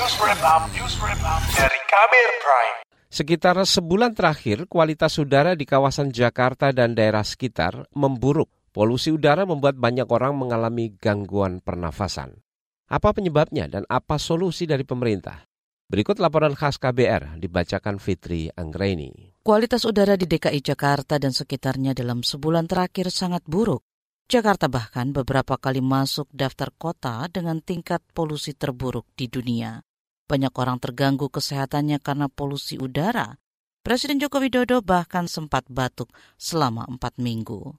News Wrap Up, News Wrap Up dari Kabir Prime. Sekitar sebulan terakhir, kualitas udara di kawasan Jakarta dan daerah sekitar memburuk. Polusi udara membuat banyak orang mengalami gangguan pernafasan. Apa penyebabnya dan apa solusi dari pemerintah? Berikut laporan khas KBR dibacakan Fitri Anggreni. Kualitas udara di DKI Jakarta dan sekitarnya dalam sebulan terakhir sangat buruk. Jakarta bahkan beberapa kali masuk daftar kota dengan tingkat polusi terburuk di dunia. Banyak orang terganggu kesehatannya karena polusi udara. Presiden Joko Widodo bahkan sempat batuk selama empat minggu.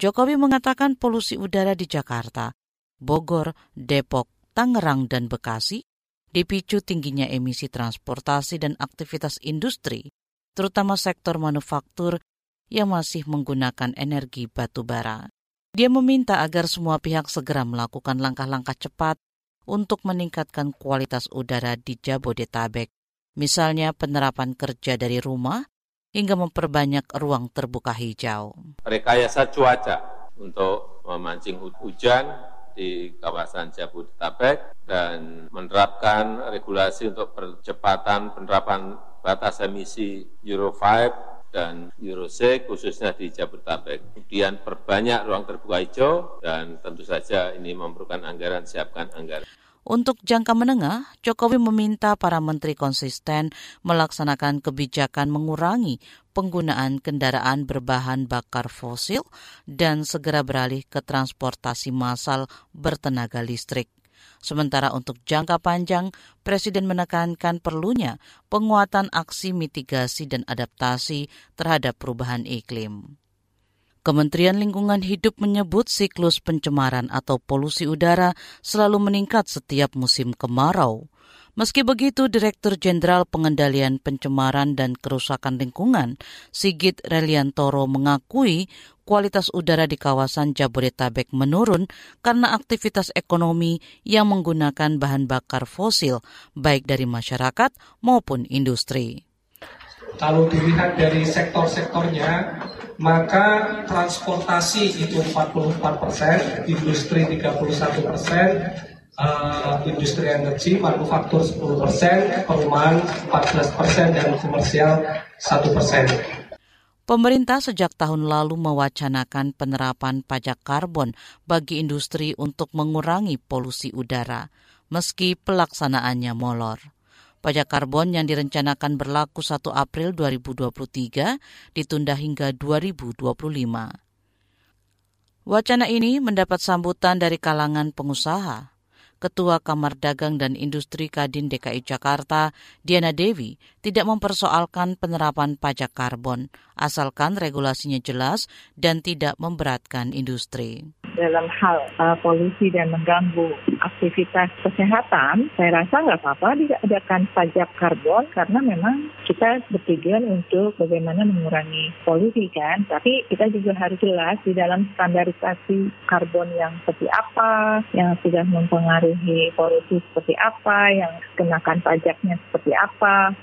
Jokowi mengatakan polusi udara di Jakarta, Bogor, Depok, Tangerang, dan Bekasi dipicu tingginya emisi transportasi dan aktivitas industri, terutama sektor manufaktur yang masih menggunakan energi batu bara. Dia meminta agar semua pihak segera melakukan langkah-langkah cepat untuk meningkatkan kualitas udara di Jabodetabek, misalnya penerapan kerja dari rumah hingga memperbanyak ruang terbuka hijau. Rekayasa cuaca untuk memancing hujan di kawasan Jabodetabek dan menerapkan regulasi untuk percepatan penerapan batas emisi Euro 5 dan Euro 6 khususnya di Jabodetabek. Kemudian perbanyak ruang terbuka hijau dan tentu saja ini memerlukan anggaran, siapkan anggaran. Untuk jangka menengah, Jokowi meminta para menteri konsisten melaksanakan kebijakan mengurangi penggunaan kendaraan berbahan bakar fosil dan segera beralih ke transportasi massal bertenaga listrik. Sementara untuk jangka panjang, Presiden menekankan perlunya penguatan aksi mitigasi dan adaptasi terhadap perubahan iklim. Kementerian Lingkungan Hidup menyebut siklus pencemaran atau polusi udara selalu meningkat setiap musim kemarau. Meski begitu, Direktur Jenderal Pengendalian Pencemaran dan Kerusakan Lingkungan, Sigit Reliantoro mengakui kualitas udara di kawasan Jabodetabek menurun karena aktivitas ekonomi yang menggunakan bahan bakar fosil, baik dari masyarakat maupun industri. Kalau dilihat dari sektor-sektornya, maka transportasi itu 44 persen, industri 31 persen, uh, industri energi, manufaktur 10 persen, perumahan 14 persen, dan komersial 1 persen. Pemerintah sejak tahun lalu mewacanakan penerapan pajak karbon bagi industri untuk mengurangi polusi udara, meski pelaksanaannya molor. Pajak karbon yang direncanakan berlaku 1 April 2023 ditunda hingga 2025. Wacana ini mendapat sambutan dari kalangan pengusaha, Ketua Kamar Dagang dan Industri Kadin DKI Jakarta, Diana Dewi, tidak mempersoalkan penerapan pajak karbon, asalkan regulasinya jelas dan tidak memberatkan industri dalam hal uh, polusi dan mengganggu aktivitas kesehatan, saya rasa nggak apa-apa diadakan pajak karbon karena memang kita bertujuan untuk bagaimana mengurangi polusi kan. Tapi kita juga harus jelas di dalam standarisasi karbon yang seperti apa, yang sudah mempengaruhi polusi seperti apa, yang kenakan pajaknya seperti apa.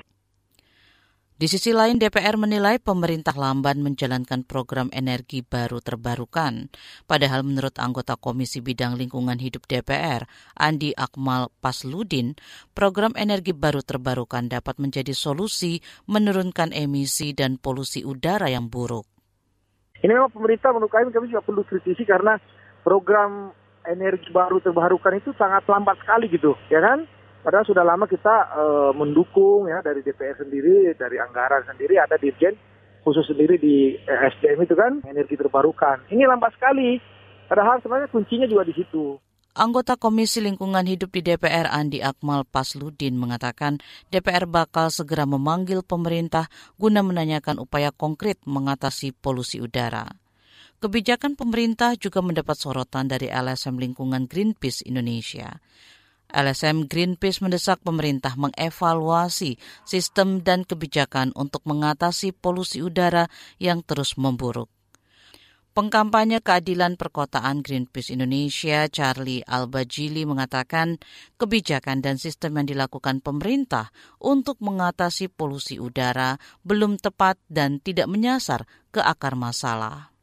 Di sisi lain, DPR menilai pemerintah lamban menjalankan program energi baru terbarukan. Padahal menurut anggota Komisi Bidang Lingkungan Hidup DPR, Andi Akmal Pasludin, program energi baru terbarukan dapat menjadi solusi menurunkan emisi dan polusi udara yang buruk. Ini memang pemerintah menurut kami, kami juga perlu kritisi karena program energi baru terbarukan itu sangat lambat sekali gitu, ya kan? Padahal sudah lama kita uh, mendukung ya dari DPR sendiri, dari anggaran sendiri ada dirjen khusus sendiri di eh, SDM itu kan energi terbarukan. Ini lambat sekali. Padahal sebenarnya kuncinya juga di situ. Anggota Komisi Lingkungan Hidup di DPR Andi Akmal Pasludin mengatakan DPR bakal segera memanggil pemerintah guna menanyakan upaya konkret mengatasi polusi udara. Kebijakan pemerintah juga mendapat sorotan dari LSM Lingkungan Greenpeace Indonesia. LSM Greenpeace mendesak pemerintah mengevaluasi sistem dan kebijakan untuk mengatasi polusi udara yang terus memburuk. Pengkampanye keadilan perkotaan Greenpeace Indonesia, Charlie Albajili mengatakan kebijakan dan sistem yang dilakukan pemerintah untuk mengatasi polusi udara belum tepat dan tidak menyasar ke akar masalah.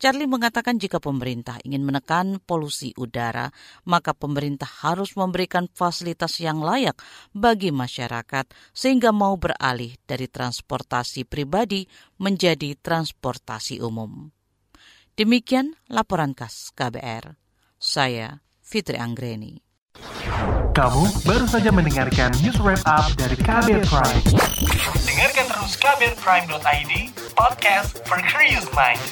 Charlie mengatakan jika pemerintah ingin menekan polusi udara, maka pemerintah harus memberikan fasilitas yang layak bagi masyarakat sehingga mau beralih dari transportasi pribadi menjadi transportasi umum. Demikian laporan khas KBR. Saya Fitri Anggreni. Kamu baru saja mendengarkan news wrap up dari KBR Prime. Dengarkan terus kbrprime.id, podcast for curious mind.